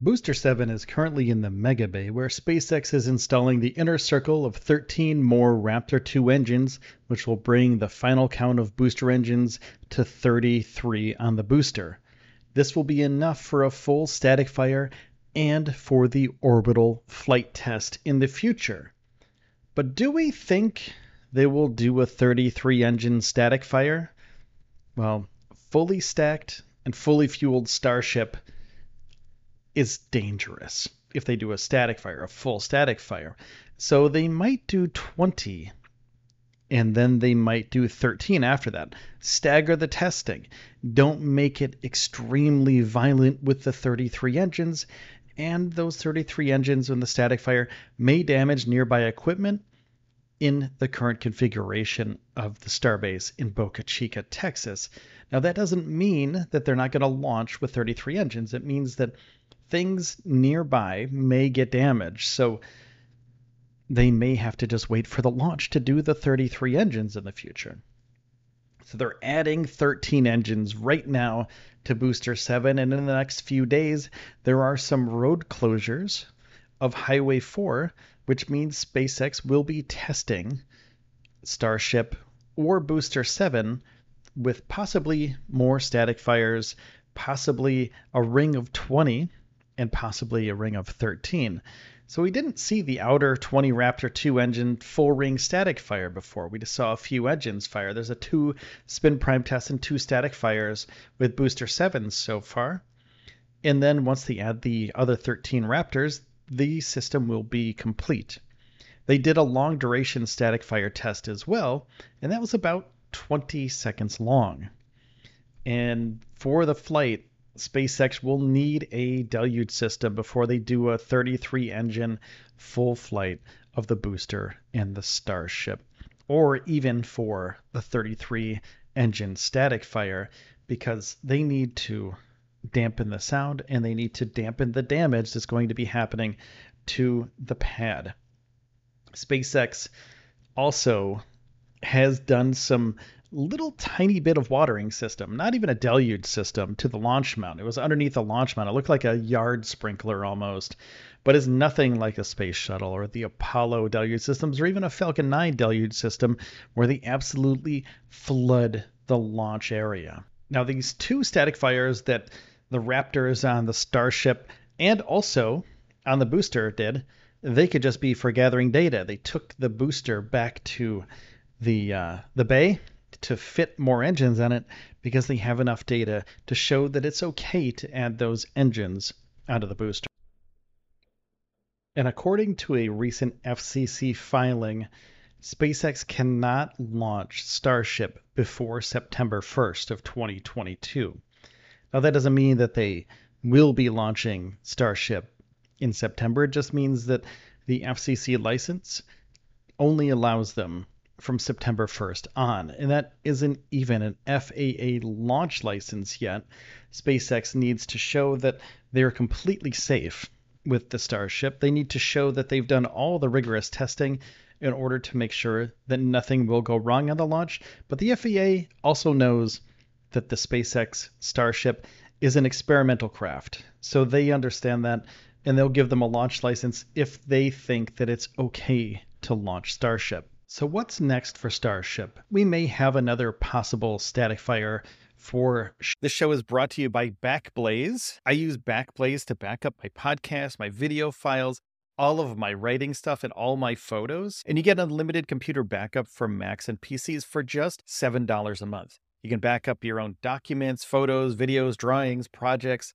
Booster 7 is currently in the Mega Bay, where SpaceX is installing the inner circle of 13 more Raptor 2 engines, which will bring the final count of booster engines to 33 on the booster. This will be enough for a full static fire and for the orbital flight test in the future. But do we think they will do a 33 engine static fire? Well, fully stacked and fully fueled Starship is dangerous if they do a static fire, a full static fire. So they might do 20 and then they might do 13 after that. Stagger the testing. Don't make it extremely violent with the 33 engines, and those 33 engines in the static fire may damage nearby equipment in the current configuration of the starbase in Boca Chica, Texas. Now, that doesn't mean that they're not going to launch with 33 engines. It means that things nearby may get damaged. So they may have to just wait for the launch to do the 33 engines in the future. So they're adding 13 engines right now to Booster 7, and in the next few days, there are some road closures of Highway 4, which means SpaceX will be testing Starship or Booster 7 with possibly more static fires, possibly a ring of 20 and possibly a ring of 13. So we didn't see the outer 20 Raptor 2 engine full ring static fire before. We just saw a few engines fire. There's a two spin prime test and two static fires with booster 7s so far. And then once they add the other 13 Raptors, the system will be complete. They did a long duration static fire test as well, and that was about 20 seconds long. And for the flight, SpaceX will need a deluge system before they do a 33 engine full flight of the booster and the Starship, or even for the 33 engine static fire, because they need to dampen the sound and they need to dampen the damage that's going to be happening to the pad. SpaceX also has done some little tiny bit of watering system, not even a deluge system, to the launch mount. It was underneath the launch mount. It looked like a yard sprinkler almost, but is nothing like a space shuttle or the Apollo deluge systems or even a Falcon 9 deluge system where they absolutely flood the launch area. Now, these two static fires that the Raptors on the Starship and also on the booster did, they could just be for gathering data. They took the booster back to the uh, the bay to fit more engines on it because they have enough data to show that it's okay to add those engines onto the booster. And according to a recent FCC filing, SpaceX cannot launch Starship before September 1st of 2022. Now that doesn't mean that they will be launching Starship in September. It just means that the FCC license only allows them from September 1st on, and that isn't even an FAA launch license yet. SpaceX needs to show that they're completely safe with the Starship. They need to show that they've done all the rigorous testing in order to make sure that nothing will go wrong on the launch. But the FAA also knows that the SpaceX Starship is an experimental craft. So they understand that and they'll give them a launch license if they think that it's okay to launch Starship. So what's next for Starship? We may have another possible static fire for this show is brought to you by Backblaze. I use Backblaze to back up my podcast, my video files, all of my writing stuff and all my photos, and you get unlimited computer backup for Macs and PCs for just $7 a month. You can back up your own documents, photos, videos, drawings, projects,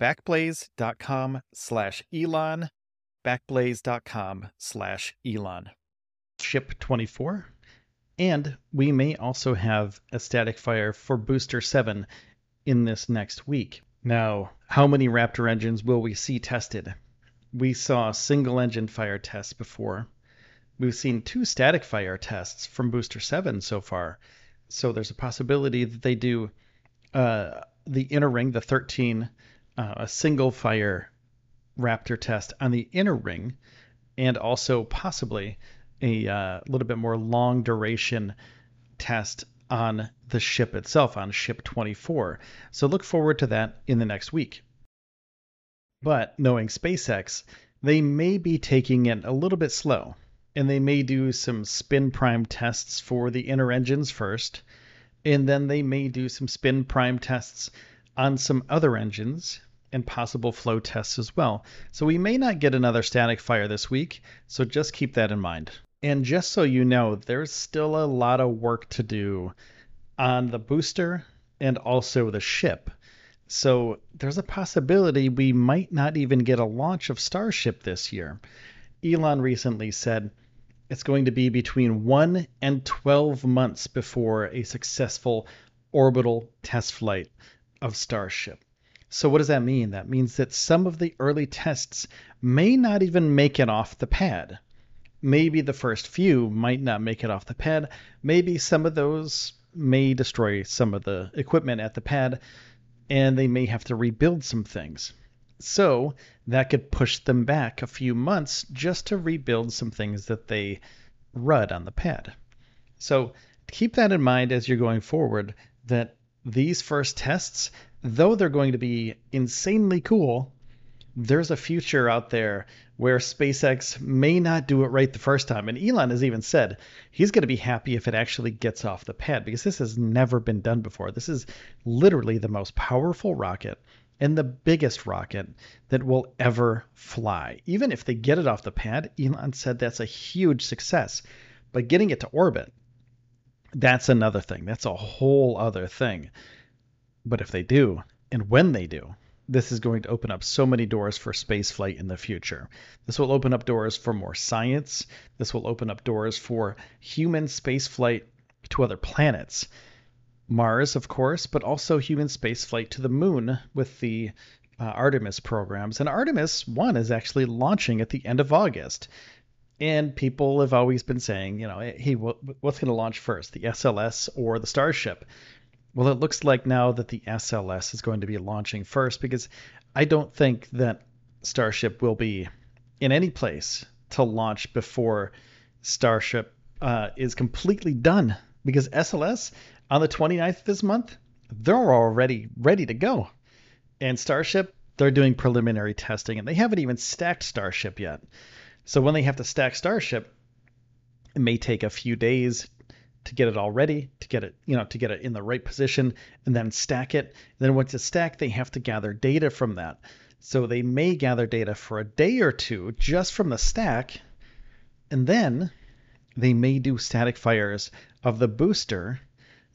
Backblaze.com slash Elon. Backblaze.com slash Elon. Ship 24. And we may also have a static fire for Booster 7 in this next week. Now, how many Raptor engines will we see tested? We saw single engine fire tests before. We've seen two static fire tests from Booster 7 so far. So there's a possibility that they do uh, the inner ring, the 13, uh, a single fire Raptor test on the inner ring, and also possibly a uh, little bit more long duration test on the ship itself, on ship 24. So look forward to that in the next week. But knowing SpaceX, they may be taking it a little bit slow, and they may do some spin prime tests for the inner engines first, and then they may do some spin prime tests on some other engines and possible flow tests as well. So we may not get another static fire this week, so just keep that in mind. And just so you know, there's still a lot of work to do on the booster and also the ship. So there's a possibility we might not even get a launch of Starship this year. Elon recently said it's going to be between 1 and 12 months before a successful orbital test flight of Starship. So, what does that mean? That means that some of the early tests may not even make it off the pad maybe the first few might not make it off the pad. Maybe some of those may destroy some of the equipment at the pad, and they may have to rebuild some things. So that could push them back a few months just to rebuild some things that they rud on the pad. So keep that in mind as you're going forward that these first tests, though they're going to be insanely cool, there's a future out there where SpaceX may not do it right the first time. And Elon has even said he's going to be happy if it actually gets off the pad because this has never been done before. This is literally the most powerful rocket and the biggest rocket that will ever fly. Even if they get it off the pad, Elon said that's a huge success. But getting it to orbit, that's another thing. That's a whole other thing. But if they do, and when they do, this is going to open up so many doors for spaceflight in the future. This will open up doors for more science. This will open up doors for human spaceflight to other planets. Mars, of course, but also human spaceflight to the moon with the uh, Artemis programs. And Artemis 1 is actually launching at the end of August. And people have always been saying, you know, hey, what's going to launch first, the SLS or the Starship? Well, it looks like now that the SLS is going to be launching first because I don't think that Starship will be in any place to launch before Starship uh, is completely done because SLS on the 29th of this month, they're already ready to go. And Starship, they're doing preliminary testing and they haven't even stacked Starship yet. So when they have to stack Starship, it may take a few days to get it all ready, to get it, you know, to get it in the right position, and then stack it. And then once it's stacked, they have to gather data from that. So they may gather data for a day or two just from the stack, and then they may do static fires of the booster,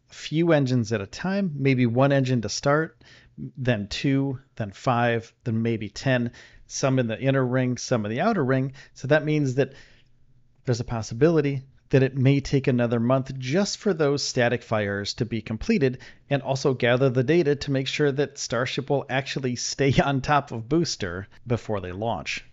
a few engines at a time, maybe one engine to start, then two, then five, then maybe 10, some in the inner ring, some in the outer ring. So that means that there's a possibility that it may take another month just for those static fires to be completed and also gather the data to make sure that Starship will actually stay on top of Booster before they launch.